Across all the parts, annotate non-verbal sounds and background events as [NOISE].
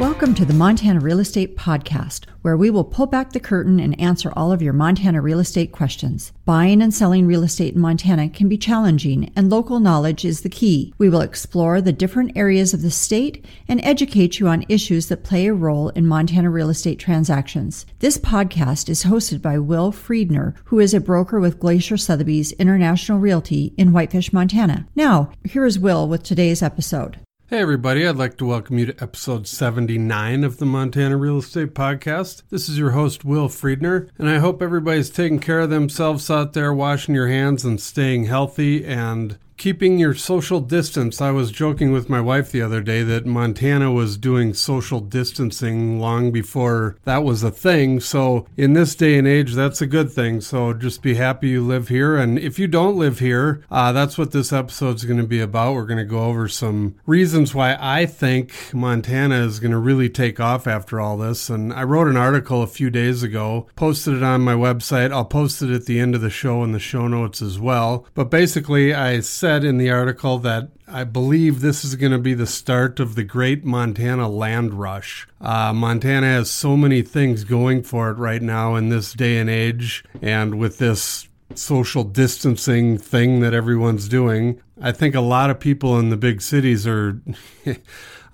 Welcome to the Montana Real Estate Podcast, where we will pull back the curtain and answer all of your Montana real estate questions. Buying and selling real estate in Montana can be challenging, and local knowledge is the key. We will explore the different areas of the state and educate you on issues that play a role in Montana real estate transactions. This podcast is hosted by Will Friedner, who is a broker with Glacier Sotheby's International Realty in Whitefish, Montana. Now, here is Will with today's episode. Hey, everybody. I'd like to welcome you to episode 79 of the Montana Real Estate Podcast. This is your host, Will Friedner, and I hope everybody's taking care of themselves out there, washing your hands and staying healthy and keeping your social distance. I was joking with my wife the other day that Montana was doing social distancing long before that was a thing. So, in this day and age, that's a good thing. So, just be happy you live here. And if you don't live here, uh, that's what this episode is going to be about. We're going to go over some reasons why I think Montana is going to really take off after all this. And I wrote an article a few days ago, posted it on my website. I'll post it at the end of the show in the show notes as well. But basically, I said said in the article that I believe this is going to be the start of the great Montana land rush. Uh, Montana has so many things going for it right now in this day and age, and with this social distancing thing that everyone's doing, I think a lot of people in the big cities are. [LAUGHS]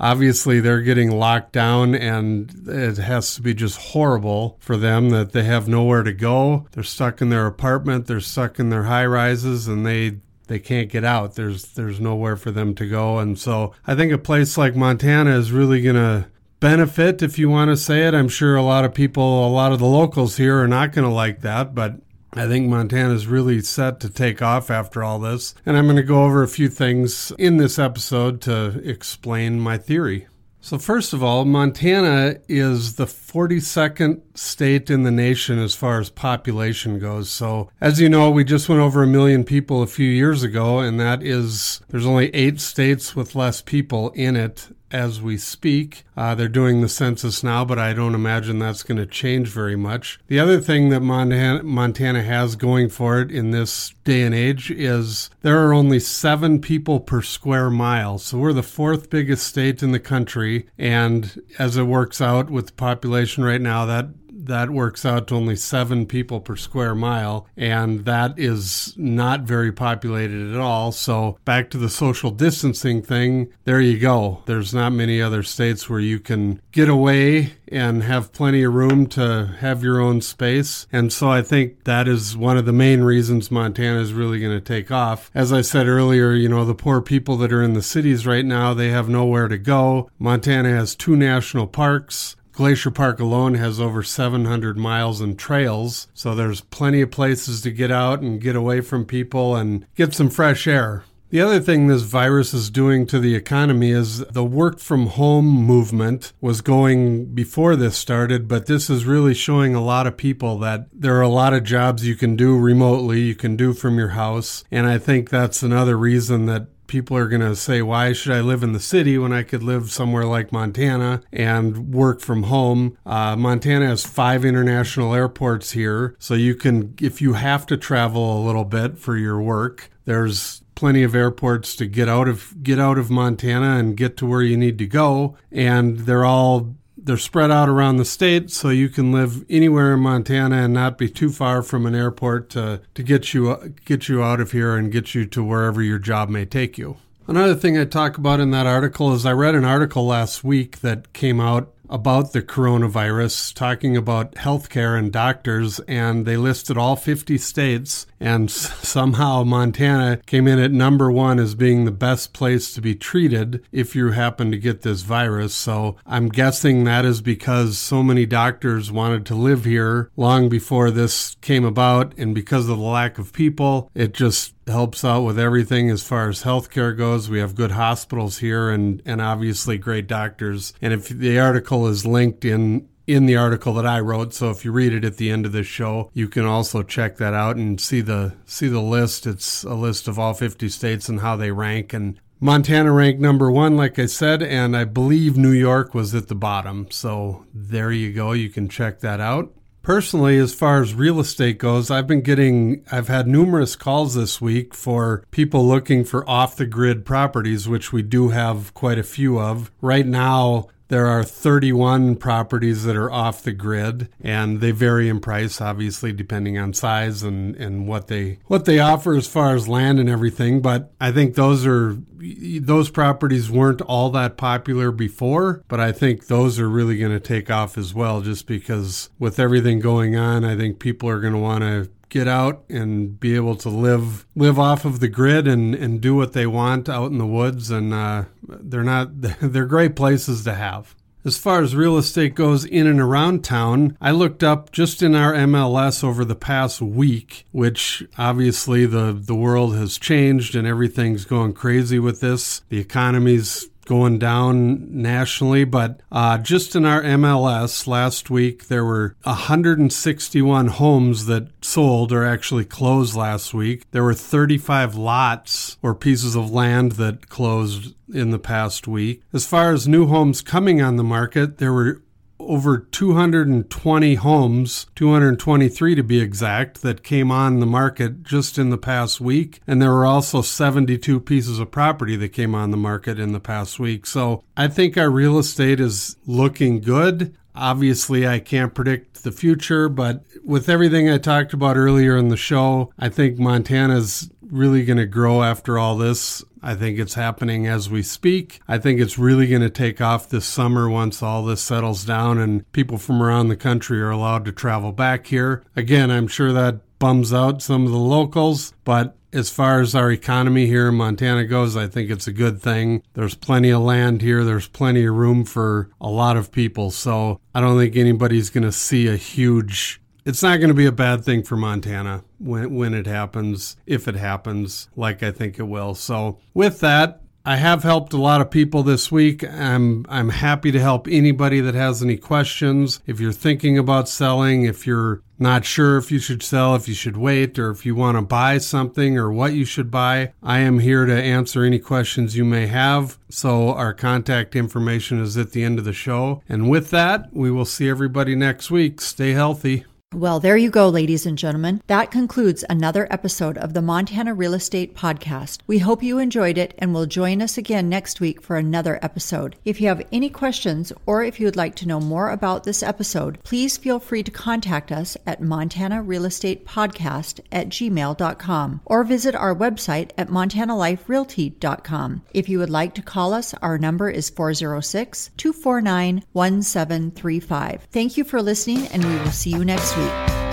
obviously they're getting locked down and it has to be just horrible for them that they have nowhere to go. They're stuck in their apartment, they're stuck in their high rises and they they can't get out. There's there's nowhere for them to go, and so I think a place like Montana is really going to benefit, if you want to say it. I'm sure a lot of people, a lot of the locals here, are not going to like that, but I think Montana is really set to take off after all this. And I'm going to go over a few things in this episode to explain my theory. So, first of all, Montana is the 42nd state in the nation as far as population goes. So, as you know, we just went over a million people a few years ago, and that is, there's only eight states with less people in it as we speak. Uh, they're doing the census now, but I don't imagine that's going to change very much. The other thing that Montana, Montana has going for it in this day and age is there are only seven people per square mile. So we're the fourth biggest state in the country. And as it works out with the population right now, that that works out to only seven people per square mile, and that is not very populated at all. So, back to the social distancing thing, there you go. There's not many other states where you can get away and have plenty of room to have your own space. And so I think that is one of the main reasons Montana is really going to take off. As I said earlier, you know, the poor people that are in the cities right now, they have nowhere to go. Montana has two national parks. Glacier Park alone has over 700 miles and trails, so there's plenty of places to get out and get away from people and get some fresh air. The other thing this virus is doing to the economy is the work from home movement was going before this started, but this is really showing a lot of people that there are a lot of jobs you can do remotely, you can do from your house. And I think that's another reason that people are going to say, why should I live in the city when I could live somewhere like Montana and work from home? Uh, Montana has five international airports here. So you can, if you have to travel a little bit for your work, there's plenty of airports to get out of get out of Montana and get to where you need to go and they're all they're spread out around the state, so you can live anywhere in Montana and not be too far from an airport to, to get you get you out of here and get you to wherever your job may take you. Another thing I talk about in that article is I read an article last week that came out about the coronavirus, talking about healthcare and doctors, and they listed all 50 states, and somehow Montana came in at number one as being the best place to be treated if you happen to get this virus. So I'm guessing that is because so many doctors wanted to live here long before this came about, and because of the lack of people, it just helps out with everything as far as healthcare goes. We have good hospitals here and, and obviously great doctors. And if the article is linked in in the article that I wrote. So if you read it at the end of the show, you can also check that out and see the see the list. It's a list of all 50 states and how they rank and Montana ranked number 1 like I said and I believe New York was at the bottom. So there you go. You can check that out. Personally, as far as real estate goes, I've been getting, I've had numerous calls this week for people looking for off the grid properties, which we do have quite a few of. Right now, there are 31 properties that are off the grid, and they vary in price, obviously, depending on size and, and what they what they offer as far as land and everything. But I think those are those properties weren't all that popular before, but I think those are really going to take off as well, just because with everything going on, I think people are going to want to get out and be able to live live off of the grid and, and do what they want out in the woods and uh, they're not [LAUGHS] they're great places to have as far as real estate goes in and around town, I looked up just in our MLS over the past week, which obviously the, the world has changed and everything's going crazy with this. The economy's going down nationally, but uh, just in our MLS last week, there were 161 homes that sold or actually closed last week. There were 35 lots or pieces of land that closed in the past week. As far as new homes coming on the market, there were over 220 homes, 223 to be exact, that came on the market just in the past week. And there were also 72 pieces of property that came on the market in the past week. So I think our real estate is looking good. Obviously, I can't predict the future, but with everything I talked about earlier in the show, I think Montana's really going to grow after all this. I think it's happening as we speak. I think it's really going to take off this summer once all this settles down and people from around the country are allowed to travel back here. Again, I'm sure that bums out some of the locals, but as far as our economy here in Montana goes, I think it's a good thing. There's plenty of land here. There's plenty of room for a lot of people. So I don't think anybody's going to see a huge it's not going to be a bad thing for Montana when when it happens, if it happens, like I think it will. So with that, I have helped a lot of people this week. I'm I'm happy to help anybody that has any questions. If you're thinking about selling, if you're not sure if you should sell, if you should wait, or if you want to buy something or what you should buy, I am here to answer any questions you may have. So our contact information is at the end of the show. And with that, we will see everybody next week. Stay healthy. Well, there you go, ladies and gentlemen. That concludes another episode of the Montana Real Estate Podcast. We hope you enjoyed it and will join us again next week for another episode. If you have any questions or if you would like to know more about this episode, please feel free to contact us at Montana Real Estate Podcast at gmail.com or visit our website at montanaliferealty.com. If you would like to call us, our number is 406 249 1735. Thank you for listening, and we will see you next week week.